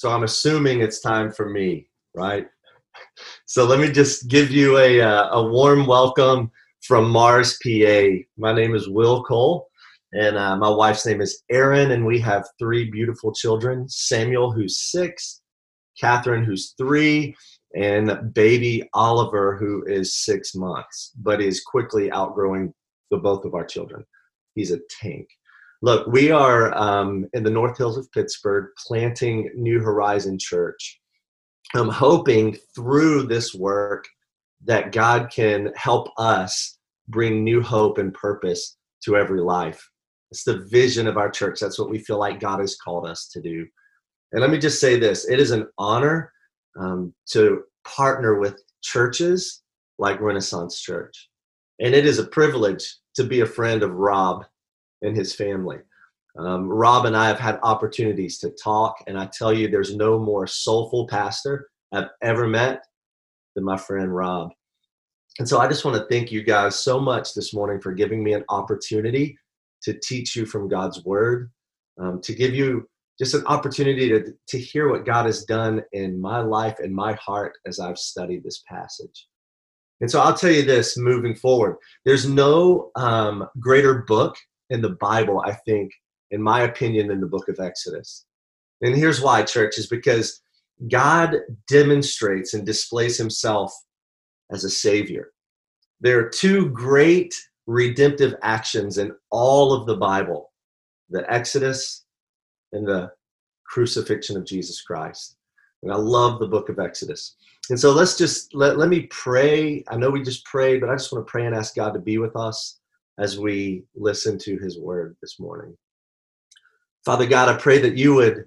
So I'm assuming it's time for me, right? So let me just give you a, uh, a warm welcome from Mars, PA. My name is Will Cole, and uh, my wife's name is Erin, and we have three beautiful children Samuel, who's six, Catherine, who's three, and baby Oliver, who is six months, but is quickly outgrowing the both of our children. He's a tank. Look, we are um, in the North Hills of Pittsburgh planting New Horizon Church. I'm hoping through this work that God can help us bring new hope and purpose to every life. It's the vision of our church. That's what we feel like God has called us to do. And let me just say this it is an honor um, to partner with churches like Renaissance Church. And it is a privilege to be a friend of Rob and his family. Um, Rob and I have had opportunities to talk, and I tell you, there's no more soulful pastor I've ever met than my friend Rob. And so I just want to thank you guys so much this morning for giving me an opportunity to teach you from God's word, um, to give you just an opportunity to, to hear what God has done in my life and my heart as I've studied this passage. And so I'll tell you this moving forward there's no um, greater book in the Bible, I think, in my opinion, than the book of Exodus. And here's why, church, is because God demonstrates and displays himself as a savior. There are two great redemptive actions in all of the Bible the Exodus and the crucifixion of Jesus Christ. And I love the book of Exodus. And so let's just let, let me pray. I know we just prayed, but I just want to pray and ask God to be with us as we listen to his word this morning. Father God, I pray that you would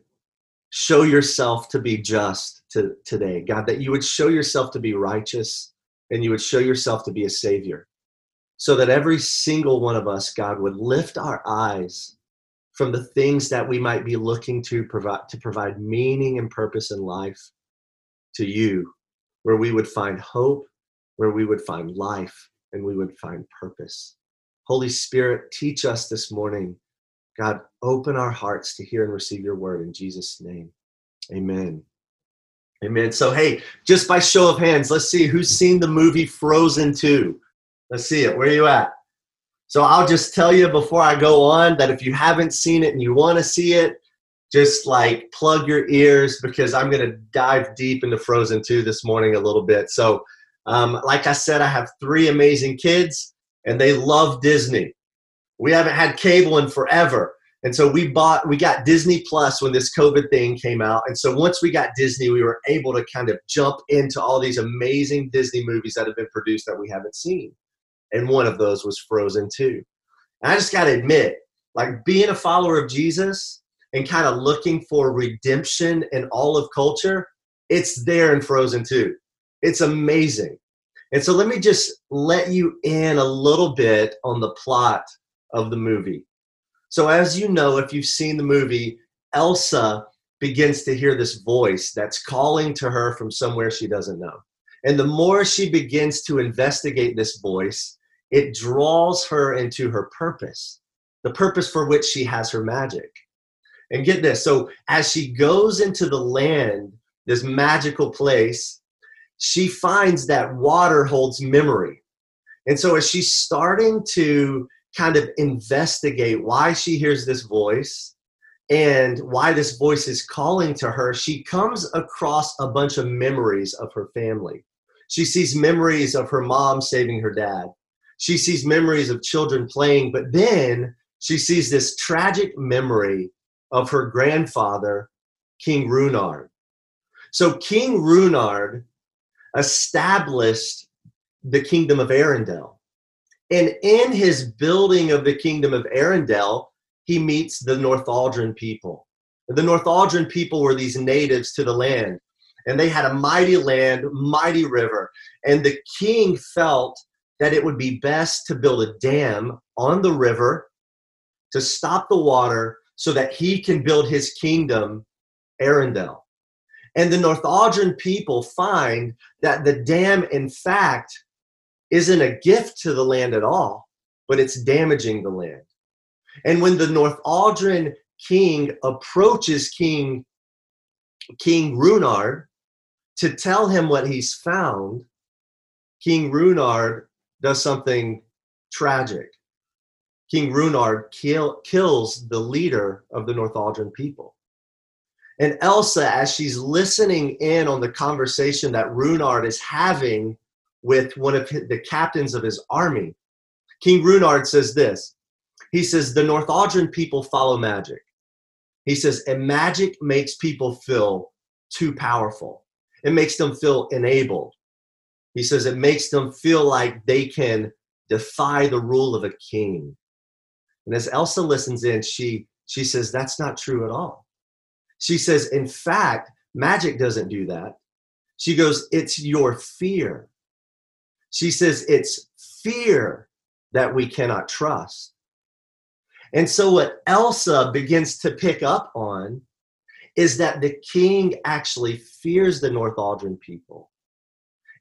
show yourself to be just to, today. God, that you would show yourself to be righteous and you would show yourself to be a savior. So that every single one of us, God, would lift our eyes from the things that we might be looking to provide to provide meaning and purpose in life to you where we would find hope where we would find life and we would find purpose holy spirit teach us this morning. God open our hearts to hear and receive your word in jesus name. Amen. Amen. So hey just by show of hands let's see who's seen the movie frozen 2 let's see it. Where are you at? So I'll just tell you before I go on that if you haven't seen it and you want to see it, just like plug your ears because I'm going to dive deep into Frozen 2 this morning a little bit. So, um, like I said, I have three amazing kids and they love Disney. We haven't had cable in forever. And so we bought, we got Disney Plus when this COVID thing came out. And so once we got Disney, we were able to kind of jump into all these amazing Disney movies that have been produced that we haven't seen and one of those was Frozen 2. And I just got to admit, like being a follower of Jesus and kind of looking for redemption in all of culture, it's there in Frozen 2. It's amazing. And so let me just let you in a little bit on the plot of the movie. So, as you know, if you've seen the movie, Elsa begins to hear this voice that's calling to her from somewhere she doesn't know. And the more she begins to investigate this voice, it draws her into her purpose, the purpose for which she has her magic. And get this so as she goes into the land, this magical place, she finds that water holds memory. And so as she's starting to kind of investigate why she hears this voice and why this voice is calling to her, she comes across a bunch of memories of her family. She sees memories of her mom saving her dad she sees memories of children playing, but then she sees this tragic memory of her grandfather, King Runeard. So King Runeard established the kingdom of Arendelle. And in his building of the kingdom of Arendelle, he meets the Northaldron people. The Northaldron people were these natives to the land, and they had a mighty land, mighty river. And the king felt that it would be best to build a dam on the river to stop the water so that he can build his kingdom, Arendelle. And the Northaldron people find that the dam, in fact, isn't a gift to the land at all, but it's damaging the land. And when the Northaldron king approaches King King Runeard to tell him what he's found, King Runeard does something tragic. King Runeard kill, kills the leader of the Northaldron people. And Elsa, as she's listening in on the conversation that Runeard is having with one of the captains of his army, King Runeard says this. He says, The Northaldron people follow magic. He says, and magic makes people feel too powerful. It makes them feel enabled. He says it makes them feel like they can defy the rule of a king. And as Elsa listens in, she she says that's not true at all. She says, in fact, magic doesn't do that. She goes, it's your fear. She says it's fear that we cannot trust. And so, what Elsa begins to pick up on is that the king actually fears the Northaldron people.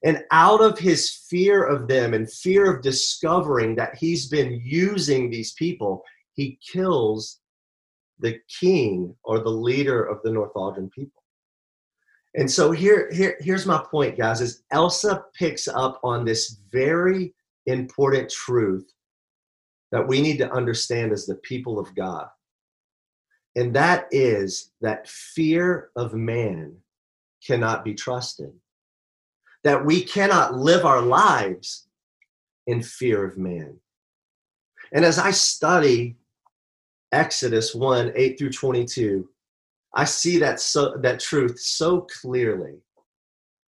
And out of his fear of them and fear of discovering that he's been using these people, he kills the king or the leader of the Northaldron people. And so here, here, here's my point, guys, is Elsa picks up on this very important truth that we need to understand as the people of God. And that is that fear of man cannot be trusted. That we cannot live our lives in fear of man. And as I study Exodus 1 8 through 22, I see that, so, that truth so clearly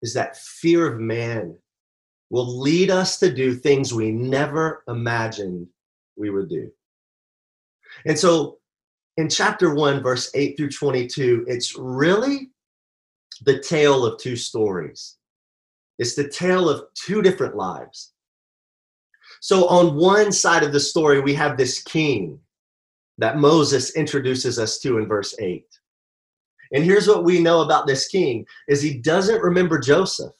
is that fear of man will lead us to do things we never imagined we would do. And so in chapter 1, verse 8 through 22, it's really the tale of two stories. It's the tale of two different lives. So, on one side of the story, we have this king that Moses introduces us to in verse 8. And here's what we know about this king is he doesn't remember Joseph.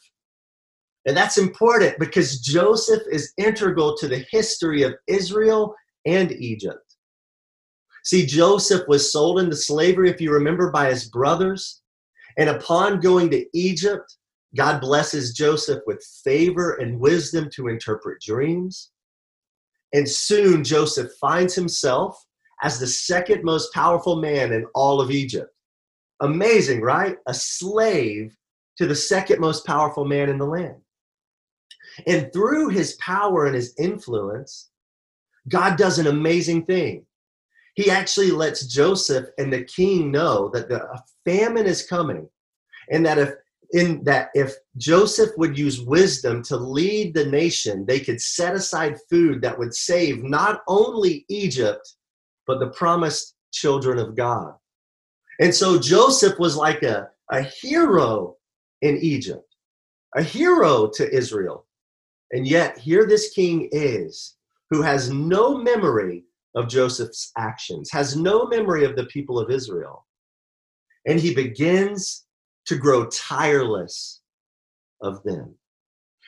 And that's important because Joseph is integral to the history of Israel and Egypt. See, Joseph was sold into slavery, if you remember, by his brothers. And upon going to Egypt, God blesses Joseph with favor and wisdom to interpret dreams. And soon Joseph finds himself as the second most powerful man in all of Egypt. Amazing, right? A slave to the second most powerful man in the land. And through his power and his influence, God does an amazing thing he actually lets Joseph and the king know that the, famine is coming and that if in that if Joseph would use wisdom to lead the nation, they could set aside food that would save not only Egypt, but the promised children of God. And so Joseph was like a, a hero in Egypt, a hero to Israel. And yet, here this king is who has no memory of Joseph's actions, has no memory of the people of Israel. And he begins to grow tireless of them.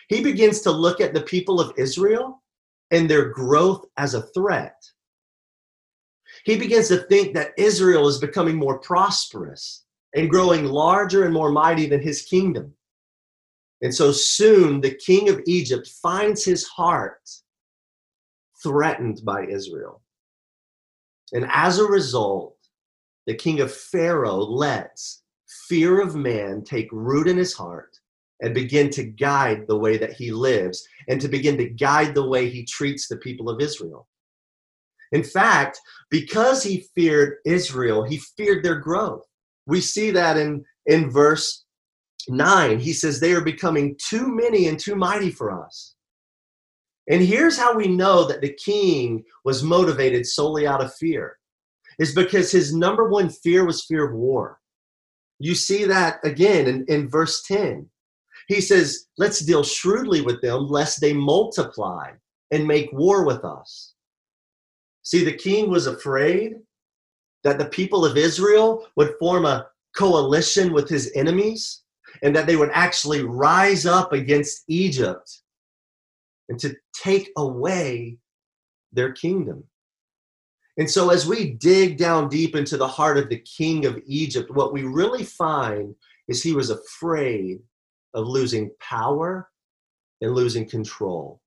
He begins to look at the people of Israel and their growth as a threat. He begins to think that Israel is becoming more prosperous and growing larger and more mighty than his kingdom. And so soon the king of Egypt finds his heart threatened by Israel. And as a result, the king of Pharaoh lets fear of man take root in his heart and begin to guide the way that he lives and to begin to guide the way he treats the people of Israel. In fact, because he feared Israel, he feared their growth. We see that in, in verse 9. He says, They are becoming too many and too mighty for us. And here's how we know that the king was motivated solely out of fear is because his number one fear was fear of war. You see that again in, in verse 10. He says, Let's deal shrewdly with them, lest they multiply and make war with us. See, the king was afraid that the people of Israel would form a coalition with his enemies and that they would actually rise up against Egypt and to take away their kingdom. And so, as we dig down deep into the heart of the king of Egypt, what we really find is he was afraid of losing power and losing control.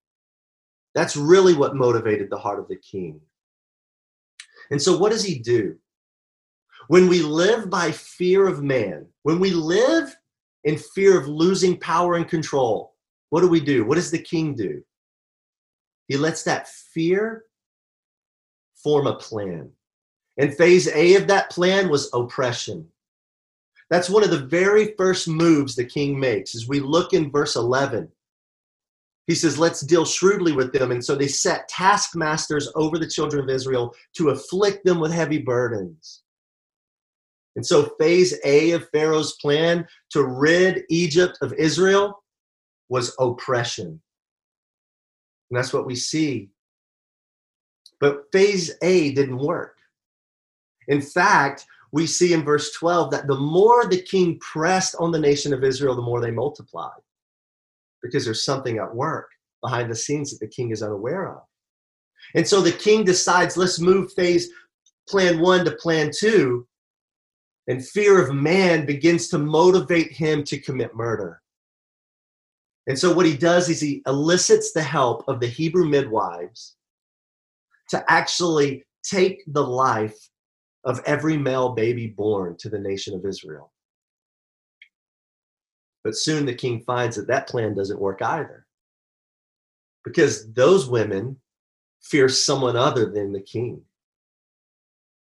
That's really what motivated the heart of the king. And so, what does he do? When we live by fear of man, when we live in fear of losing power and control, what do we do? What does the king do? He lets that fear form a plan. And phase A of that plan was oppression. That's one of the very first moves the king makes. As we look in verse 11, he says, Let's deal shrewdly with them. And so they set taskmasters over the children of Israel to afflict them with heavy burdens. And so, phase A of Pharaoh's plan to rid Egypt of Israel was oppression. And that's what we see but phase A didn't work. In fact, we see in verse 12 that the more the king pressed on the nation of Israel, the more they multiplied. Because there's something at work behind the scenes that the king is unaware of. And so the king decides, let's move phase plan one to plan two. And fear of man begins to motivate him to commit murder. And so what he does is he elicits the help of the Hebrew midwives to actually take the life of every male baby born to the nation of Israel. But soon the king finds that that plan doesn't work either. Because those women fear someone other than the king.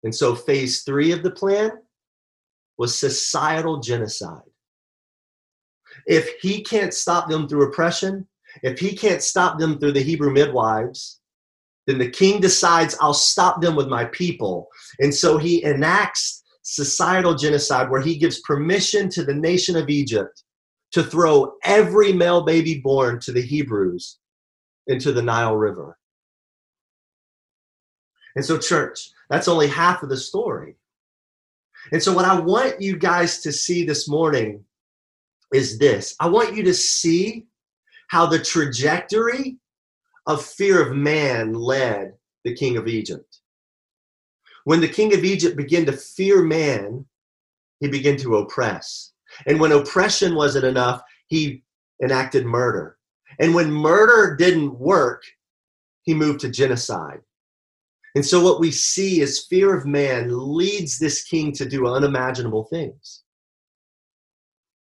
And so phase three of the plan was societal genocide. If he can't stop them through oppression, if he can't stop them through the Hebrew midwives, then the king decides, I'll stop them with my people. And so he enacts societal genocide where he gives permission to the nation of Egypt to throw every male baby born to the Hebrews into the Nile River. And so, church, that's only half of the story. And so, what I want you guys to see this morning is this I want you to see how the trajectory of fear of man led the king of Egypt. When the king of Egypt began to fear man, he began to oppress. And when oppression wasn't enough, he enacted murder. And when murder didn't work, he moved to genocide. And so, what we see is fear of man leads this king to do unimaginable things.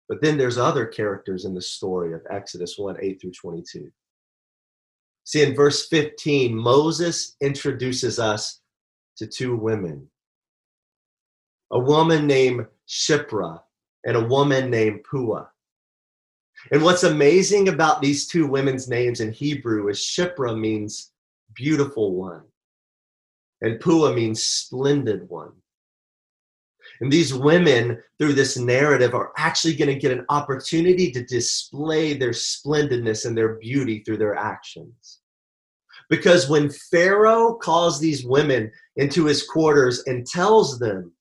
But then there's other characters in the story of Exodus 1 8 through 22. See, in verse 15, Moses introduces us to two women a woman named Shiphrah and a woman named Puah. And what's amazing about these two women's names in Hebrew is Shiphrah means beautiful one, and Puah means splendid one. And these women, through this narrative, are actually going to get an opportunity to display their splendidness and their beauty through their actions. Because when Pharaoh calls these women into his quarters and tells them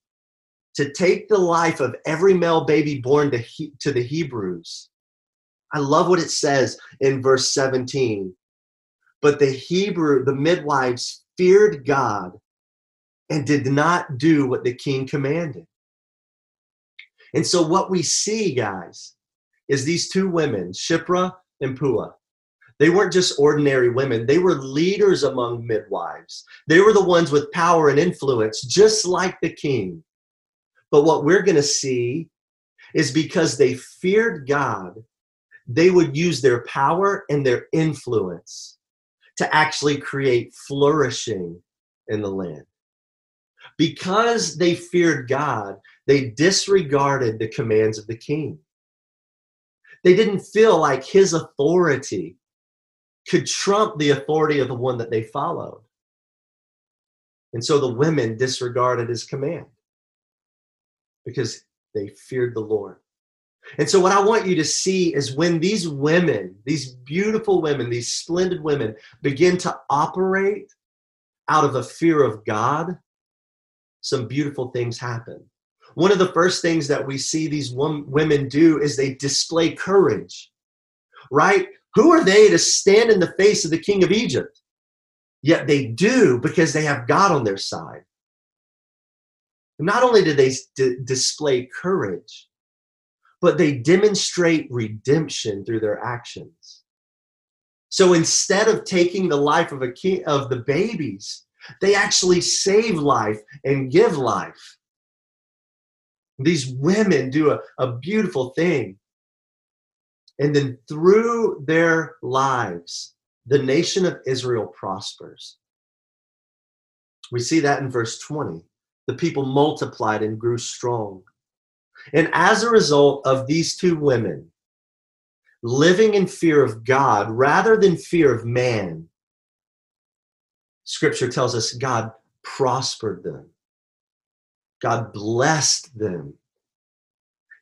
to take the life of every male baby born to, he, to the Hebrews, I love what it says in verse 17. But the Hebrew, the midwives feared God and did not do what the king commanded. And so, what we see, guys, is these two women, Shiphrah and Puah, they weren't just ordinary women, they were leaders among midwives. They were the ones with power and influence, just like the king. But what we're going to see is because they feared God, they would use their power and their influence to actually create flourishing in the land. Because they feared God, they disregarded the commands of the king. They didn't feel like his authority could trump the authority of the one that they followed. And so the women disregarded his command because they feared the Lord. And so, what I want you to see is when these women, these beautiful women, these splendid women, begin to operate out of a fear of God, some beautiful things happen. One of the first things that we see these women do is they display courage, right? Who are they to stand in the face of the king of Egypt? Yet they do because they have God on their side. Not only do they d- display courage, but they demonstrate redemption through their actions. So instead of taking the life of a king, of the babies, they actually save life and give life. These women do a, a beautiful thing. And then through their lives, the nation of Israel prospers. We see that in verse 20. The people multiplied and grew strong. And as a result of these two women living in fear of God rather than fear of man, scripture tells us God prospered them, God blessed them.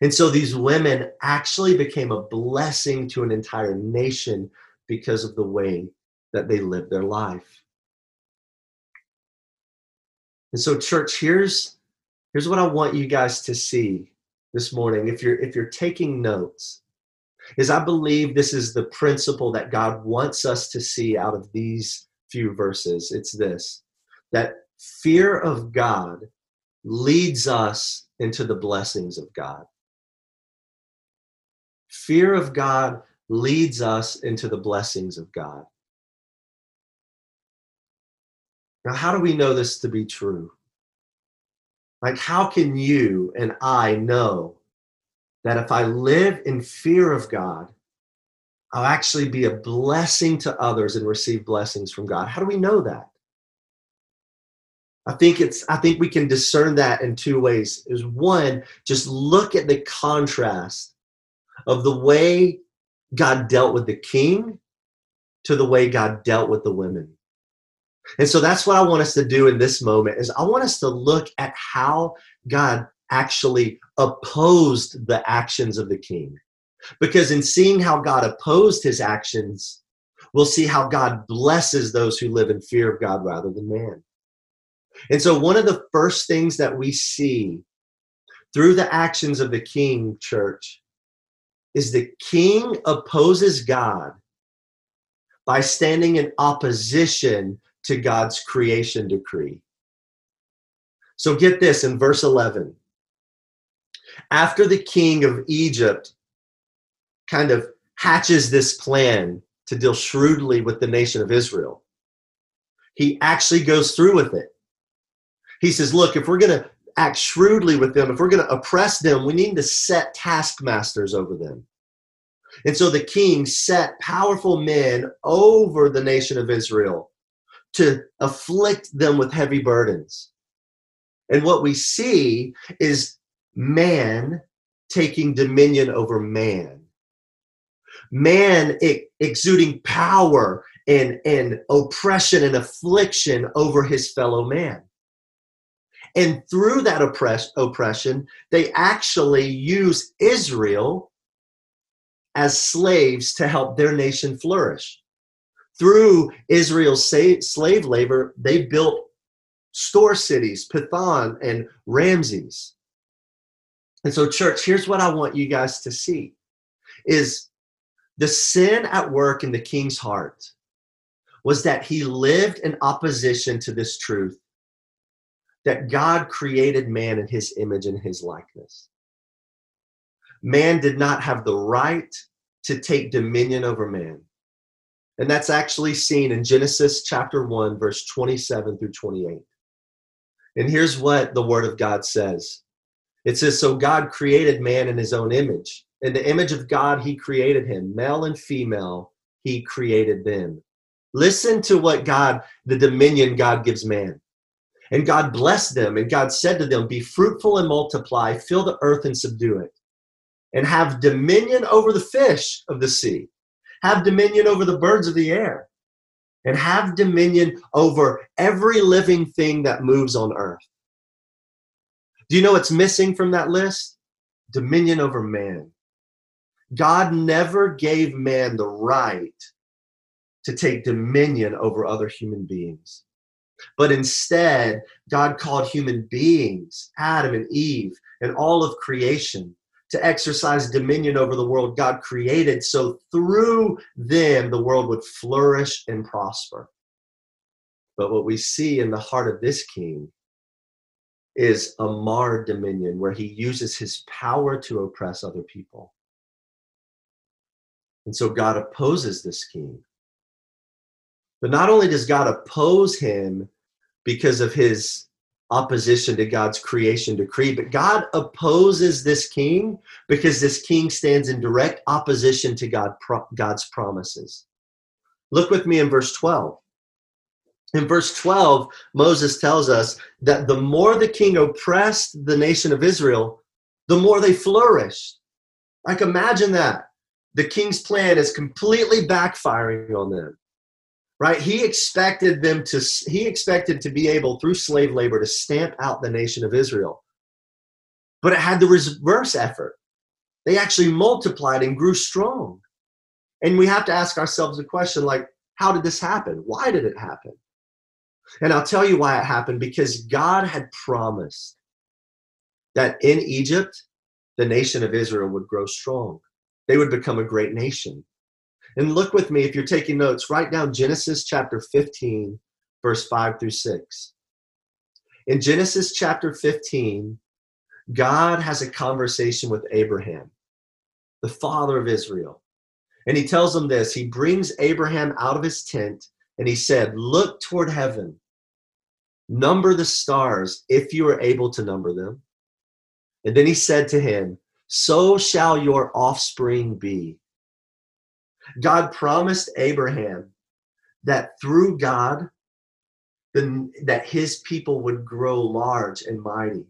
And so these women actually became a blessing to an entire nation because of the way that they lived their life. And so church, here's here's what I want you guys to see this morning if you're if you're taking notes is I believe this is the principle that God wants us to see out of these few verses. It's this that fear of God leads us into the blessings of God. Fear of God leads us into the blessings of God. Now, how do we know this to be true? Like, how can you and I know that if I live in fear of God, I'll actually be a blessing to others and receive blessings from God? How do we know that? I think it's I think we can discern that in two ways. Is one, just look at the contrast of the way God dealt with the king to the way God dealt with the women. And so that's what I want us to do in this moment is I want us to look at how God actually opposed the actions of the king. Because in seeing how God opposed his actions, we'll see how God blesses those who live in fear of God rather than man. And so one of the first things that we see through the actions of the king church is the king opposes God by standing in opposition to God's creation decree. So get this in verse 11. After the king of Egypt kind of hatches this plan to deal shrewdly with the nation of Israel, he actually goes through with it. He says, Look, if we're going to act shrewdly with them, if we're going to oppress them, we need to set taskmasters over them. And so the king set powerful men over the nation of Israel to afflict them with heavy burdens. And what we see is man taking dominion over man. Man exuding power and, and oppression and affliction over his fellow man. And through that oppress, oppression, they actually use Israel as slaves to help their nation flourish through Israel's slave labor, they built store cities, Pithom and Ramses. And so, church, here's what I want you guys to see is the sin at work in the king's heart was that he lived in opposition to this truth that God created man in his image and his likeness. Man did not have the right to take dominion over man. And that's actually seen in Genesis chapter 1, verse 27 through 28. And here's what the Word of God says it says, So God created man in his own image. In the image of God, he created him. Male and female, he created them. Listen to what God, the dominion God gives man. And God blessed them, and God said to them, Be fruitful and multiply, fill the earth and subdue it, and have dominion over the fish of the sea have dominion over the birds of the air, and have dominion over every living thing that moves on earth. Do you know what's missing from that list? Dominion over man. God never gave man the right to take dominion over other human beings. But instead, God called human beings, Adam and Eve, and all of creation, to exercise dominion over the world God created, so through them the world would flourish and prosper. But what we see in the heart of this king is a marred dominion where he uses his power to oppress other people. And so God opposes this king. But not only does God oppose him because of his opposition to God's creation decree, but God opposes this king because this king stands in direct opposition to God, God's promises. Look with me in verse 12. In verse 12, Moses tells us that the more the king oppressed the nation of Israel, the more they flourished. Like, imagine that. The king's plan is completely backfiring on them right? He expected them to he expected to be able through slave labor to stamp out the nation of israel. But it had the reverse effort. They actually multiplied and grew strong. And we have to ask ourselves a question like how did this happen? Why did it happen? And i'll tell you why it happened because god had promised that in egypt the nation of israel would grow strong. They would become a great nation and look with me, if you're taking notes, write down Genesis chapter 15, verse 5 through 6. In Genesis chapter 15, God has a conversation with Abraham, the father of Israel. And he tells him this He brings Abraham out of his tent and he said, Look toward heaven, number the stars if you are able to number them. And then he said to him, So shall your offspring be. God promised Abraham that through God, the, that his people would grow large and mighty.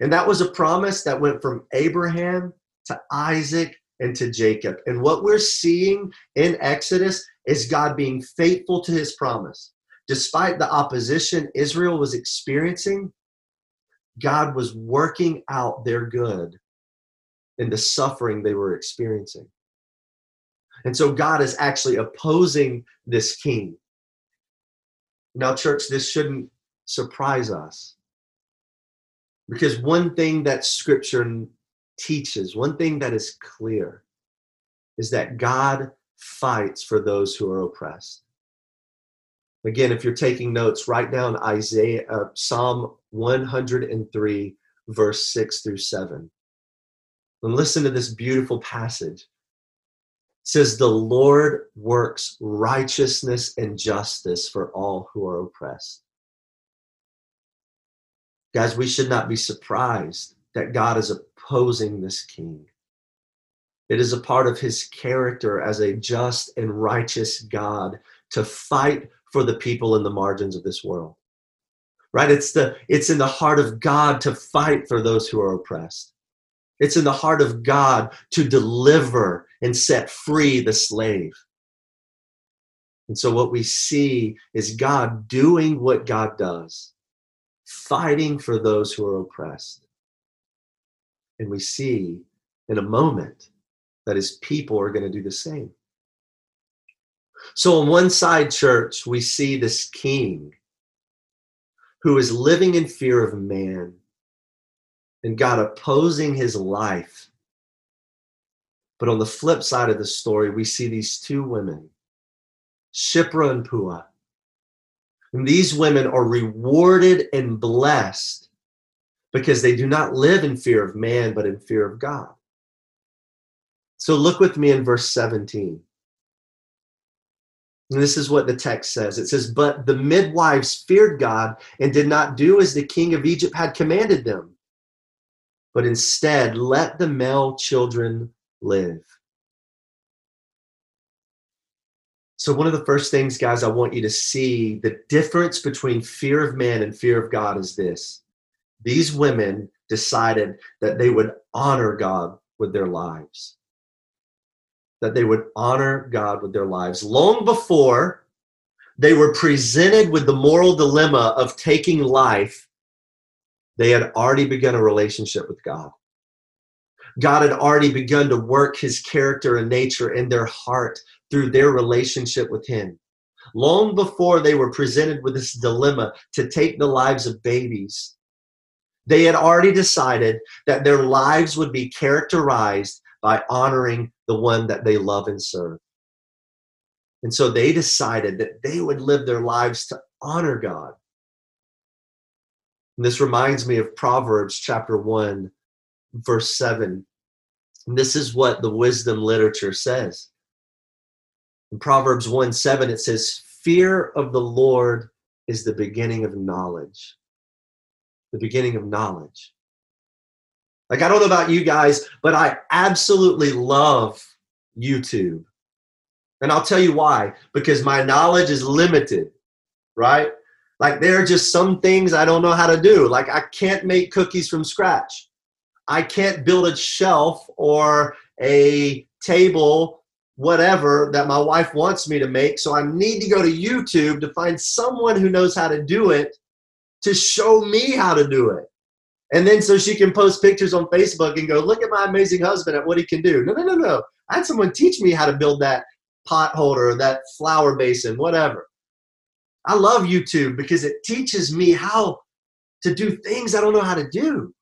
And that was a promise that went from Abraham to Isaac and to Jacob. And what we're seeing in Exodus is God being faithful to his promise. Despite the opposition Israel was experiencing, God was working out their good in the suffering they were experiencing. And so God is actually opposing this king. Now, church, this shouldn't surprise us. Because one thing that scripture teaches, one thing that is clear, is that God fights for those who are oppressed. Again, if you're taking notes, write down Isaiah, uh, Psalm 103, verse 6 through 7. And listen to this beautiful passage says the Lord works righteousness and justice for all who are oppressed. Guys, we should not be surprised that God is opposing this king. It is a part of his character as a just and righteous God to fight for the people in the margins of this world. Right? It's the it's in the heart of God to fight for those who are oppressed. It's in the heart of God to deliver and set free the slave. And so, what we see is God doing what God does, fighting for those who are oppressed. And we see in a moment that his people are going to do the same. So, on one side, church, we see this king who is living in fear of man and God opposing his life. But on the flip side of the story, we see these two women, Shiphrah and Puah. And these women are rewarded and blessed because they do not live in fear of man, but in fear of God. So look with me in verse 17. And this is what the text says it says, But the midwives feared God and did not do as the king of Egypt had commanded them but instead let the male children live. So, one of the first things, guys, I want you to see the difference between fear of man and fear of God is this. These women decided that they would honor God with their lives. That they would honor God with their lives. Long before they were presented with the moral dilemma of taking life, they had already begun a relationship with God. God had already begun to work his character and nature in their heart through their relationship with him. Long before they were presented with this dilemma to take the lives of babies, they had already decided that their lives would be characterized by honoring the one that they love and serve. And so they decided that they would live their lives to honor God. And this reminds me of Proverbs chapter 1, verse 7. And this is what the wisdom literature says. In Proverbs 1 7, it says, Fear of the Lord is the beginning of knowledge. The beginning of knowledge. Like, I don't know about you guys, but I absolutely love YouTube. And I'll tell you why because my knowledge is limited, right? Like, there are just some things I don't know how to do. Like, I can't make cookies from scratch. I can't build a shelf or a table, whatever, that my wife wants me to make. So I need to go to YouTube to find someone who knows how to do it to show me how to do it. And then so she can post pictures on Facebook and go, look at my amazing husband at what he can do. No, no, no, no. I had someone teach me how to build that pot holder, that flower basin, whatever. I love YouTube because it teaches me how to do things I don't know how to do.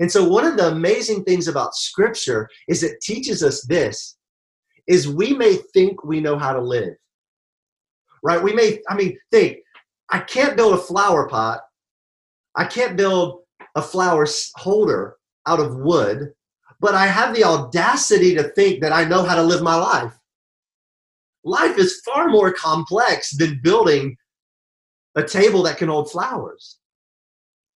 And so one of the amazing things about scripture is it teaches us this is we may think we know how to live. Right? We may I mean think I can't build a flower pot. I can't build a flower holder out of wood, but I have the audacity to think that I know how to live my life. Life is far more complex than building a table that can hold flowers.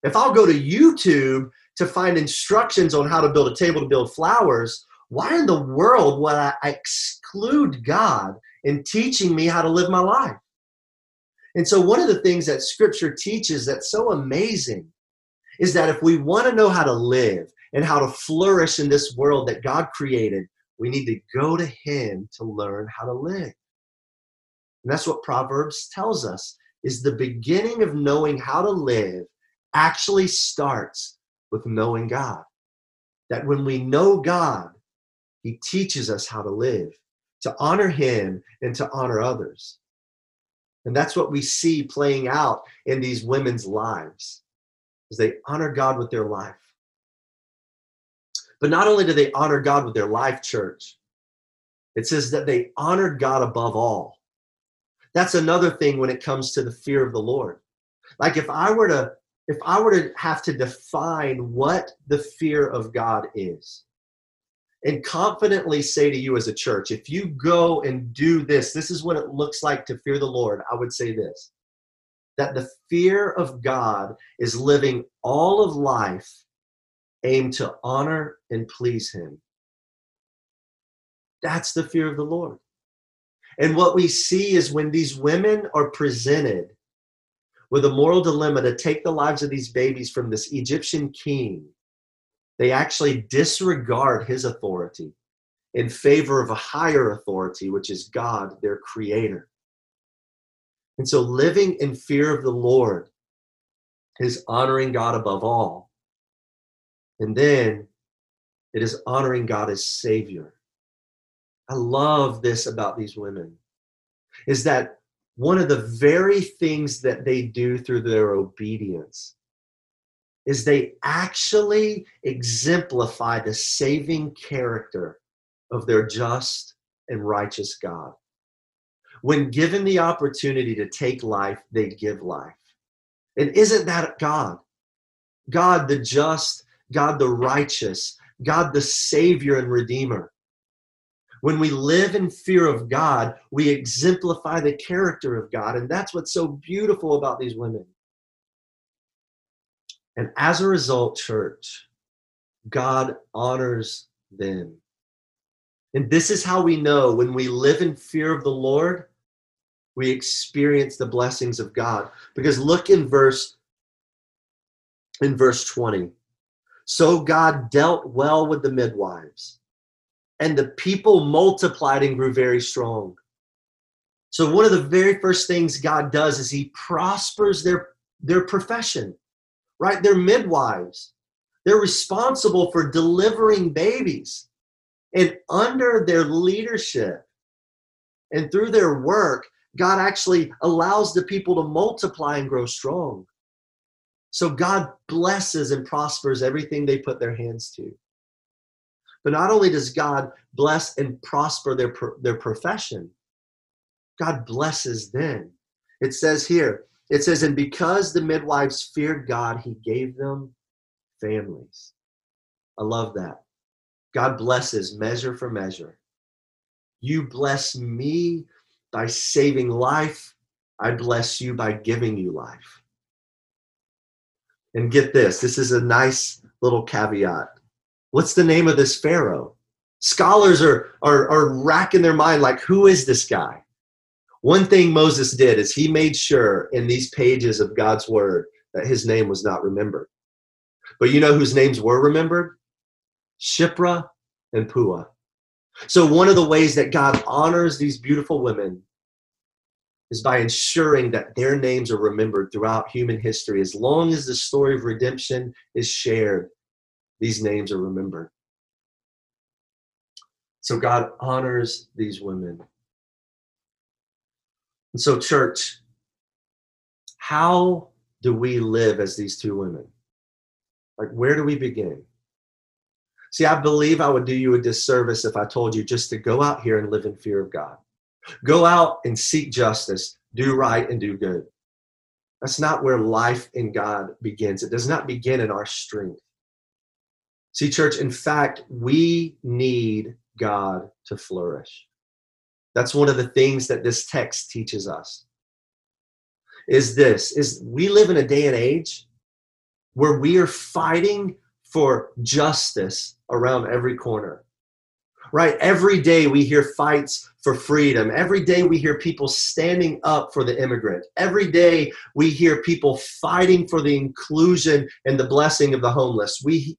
If I'll go to YouTube to find instructions on how to build a table to build flowers, why in the world would I exclude God in teaching me how to live my life? And so, one of the things that scripture teaches that's so amazing is that if we want to know how to live and how to flourish in this world that God created, we need to go to Him to learn how to live. And that's what Proverbs tells us is the beginning of knowing how to live actually starts with knowing God. That when we know God, He teaches us how to live, to honor Him and to honor others. And that's what we see playing out in these women's lives is they honor God with their life. But not only do they honor God with their life, church, it says that they honored God above all. That's another thing when it comes to the fear of the Lord. Like if I were to if I were to have to define what the fear of God is, and confidently say to you as a church, if you go and do this, this is what it looks like to fear the Lord, I would say this that the fear of God is living all of life aimed to honor and please Him. That's the fear of the Lord. And what we see is when these women are presented with a moral dilemma to take the lives of these babies from this Egyptian king, they actually disregard his authority in favor of a higher authority, which is God, their creator. And so living in fear of the Lord is honoring God above all. And then it is honoring God as Savior. I love this about these women is that one of the very things that they do through their obedience is they actually exemplify the saving character of their just and righteous God. When given the opportunity to take life, they give life. And isn't that God? God the just, God the righteous, God the Savior and Redeemer. When we live in fear of God, we exemplify the character of God. And that's what's so beautiful about these women. And as a result, church, God honors them. And this is how we know when we live in fear of the Lord, we experience the blessings of God. Because look in verse in verse 20. So God dealt well with the midwives, and the people multiplied and grew very strong. So one of the very first things God does is he prospers their their profession right? They're midwives. They're responsible for delivering babies. And under their leadership and through their work, God actually allows the people to multiply and grow strong. So God blesses and prospers everything they put their hands to. But not only does God bless and prosper their, their profession, God blesses them It says here, it says, and because the midwives feared God, he gave them families. I love that. God blesses measure for measure. You bless me by saving life. I bless you by giving you life. And get this this is a nice little caveat. What's the name of this Pharaoh? Scholars are, are, are racking their mind like, who is this guy? One thing Moses did is he made sure in these pages of God's word that his name was not remembered. But you know whose names were remembered? Shiphrah and Puah. So, one of the ways that God honors these beautiful women is by ensuring that their names are remembered throughout human history. As long as the story of redemption is shared, these names are remembered. So, God honors these women. And so, church, how do we live as these two women? Like, where do we begin? See, I believe I would do you a disservice if I told you just to go out here and live in fear of God. Go out and seek justice, do right, and do good. That's not where life in God begins. It does not begin in our strength. See, church, in fact, we need God to flourish. That's one of the things that this text teaches us. Is this is we live in a day and age where we are fighting for justice around every corner. Right? Every day we hear fights for freedom. Every day we hear people standing up for the immigrant. Every day we hear people fighting for the inclusion and the blessing of the homeless. We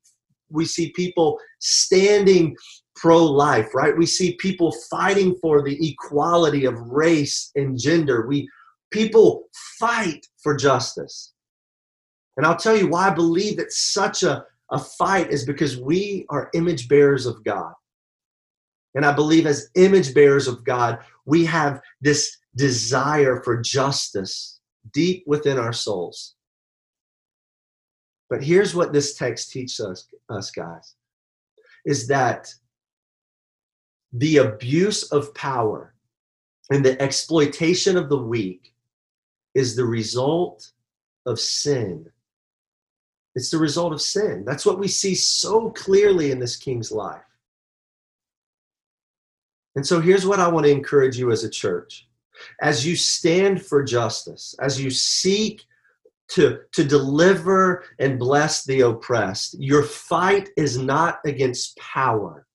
we see people standing pro life, right? We see people fighting for the equality of race and gender. We people fight for justice. And I'll tell you why I believe that such a, a fight is because we are image bearers of God. And I believe as image bearers of God, we have this desire for justice deep within our souls. But here's what this text teaches us, us guys, is that the abuse of power and the exploitation of the weak is the result of sin. It's the result of sin. That's what we see so clearly in this king's life. And so here's what I want to encourage you as a church. As you stand for justice, as you seek to, to deliver and bless the oppressed, your fight is not against power,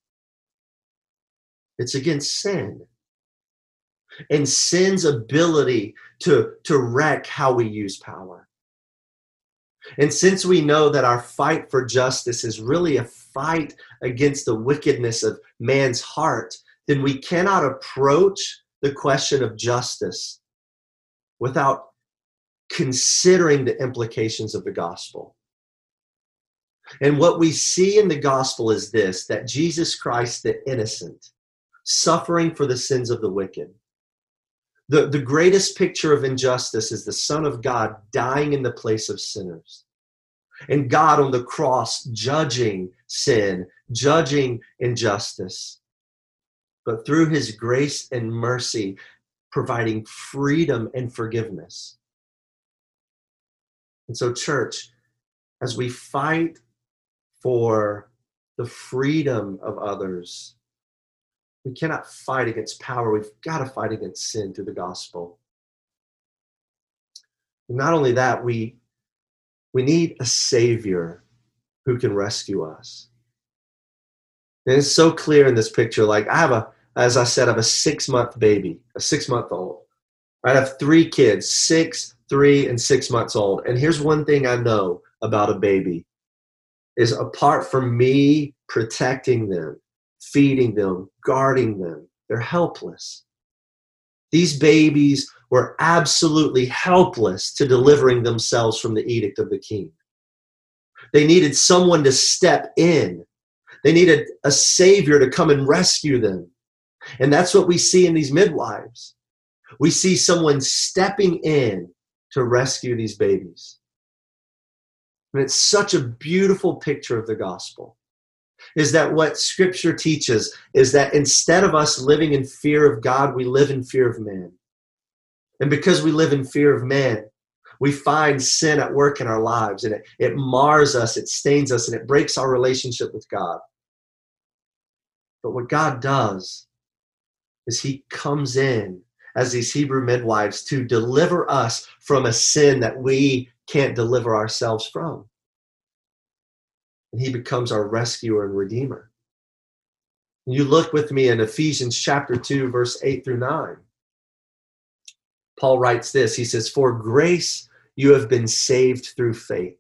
it's against sin. And sin's ability to, to wreck how we use power. And since we know that our fight for justice is really a fight against the wickedness of man's heart, then we cannot approach the question of justice without considering the implications of the gospel. And what we see in the gospel is this that Jesus Christ, the innocent, suffering for the sins of the wicked. The, the greatest picture of injustice is the Son of God dying in the place of sinners. And God on the cross judging sin, judging injustice. But through his grace and mercy, providing freedom and forgiveness. And so, church, as we fight for the freedom of others, we cannot fight against power. We've got to fight against sin through the gospel. Not only that, we, we need a Savior who can rescue us. And it's so clear in this picture. Like, I have a, as I said, I have a six month baby, a six month old. I have three kids, six, three, and six months old. And here's one thing I know about a baby is apart from me protecting them, feeding them, guarding them. They're helpless. These babies were absolutely helpless to delivering themselves from the edict of the king. They needed someone to step in. They needed a savior to come and rescue them. And that's what we see in these midwives. We see someone stepping in to rescue these babies. And it's such a beautiful picture of the gospel is that what scripture teaches is that instead of us living in fear of God, we live in fear of man. And because we live in fear of man, we find sin at work in our lives and it, it mars us, it stains us, and it breaks our relationship with God. But what God does is He comes in as these Hebrew midwives to deliver us from a sin that we can't deliver ourselves from. And He becomes our rescuer and redeemer. You look with me in Ephesians chapter 2, verse 8 through 9. Paul writes this He says, For grace you have been saved through faith.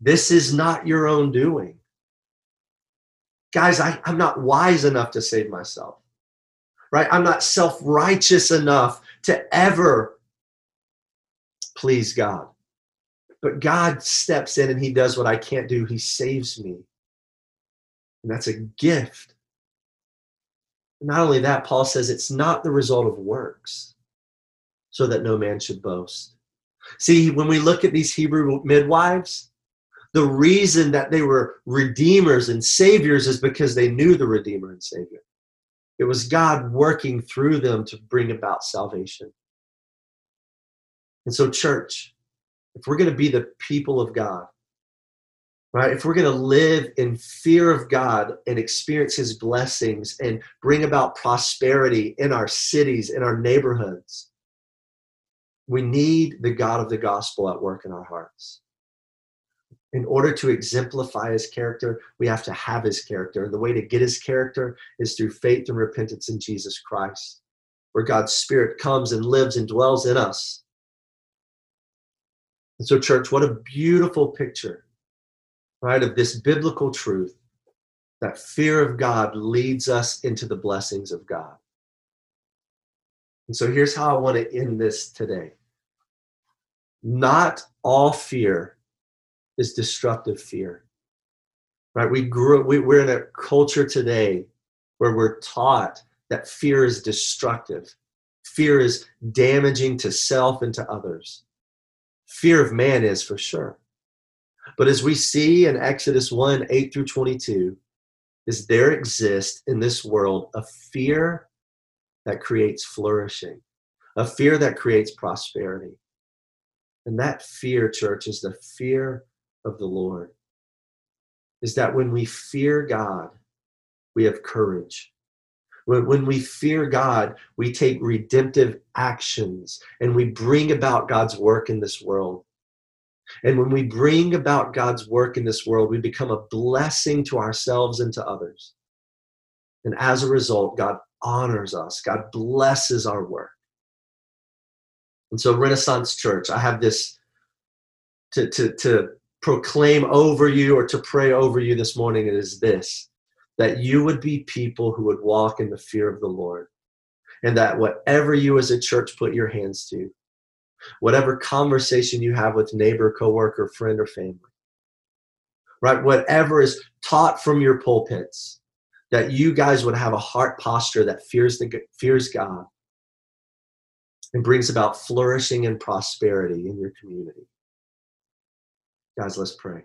This is not your own doing. Guys, I, I'm not wise enough to save myself, right? I'm not self righteous enough to ever please God. But God steps in and He does what I can't do. He saves me. And that's a gift. Not only that, Paul says it's not the result of works, so that no man should boast. See, when we look at these Hebrew midwives, the reason that they were redeemers and saviors is because they knew the Redeemer and Savior. It was God working through them to bring about salvation. And so, church, if we're going to be the people of God, right, if we're going to live in fear of God and experience His blessings and bring about prosperity in our cities, in our neighborhoods, we need the God of the gospel at work in our hearts. In order to exemplify his character, we have to have his character. And the way to get his character is through faith and repentance in Jesus Christ, where God's Spirit comes and lives and dwells in us. And so, church, what a beautiful picture, right, of this biblical truth that fear of God leads us into the blessings of God. And so here's how I want to end this today. Not all fear is destructive fear. Right? We grew we, we're in a culture today where we're taught that fear is destructive. Fear is damaging to self and to others. Fear of man is for sure. But as we see in Exodus 1 8 through 22, is there exists in this world a fear that creates flourishing, a fear that creates prosperity. And that fear, church, is the fear of the Lord. Is that when we fear God, we have courage. When, we fear God, we take redemptive actions and we bring about God's work in this world. And when we bring about God's work in this world, we become a blessing to ourselves and to others. And as a result, God honors us, God blesses our work. And so, Renaissance Church, I have this to, to, to proclaim over you or to pray over you this morning is this that you would be people who would walk in the fear of the Lord. And that whatever you as a church put your hands to, whatever conversation you have with neighbor, coworker, friend, or family, right? Whatever is taught from your pulpits, that you guys would have a heart posture that fears the fears God and brings about flourishing and prosperity in your community. Guys, let's pray.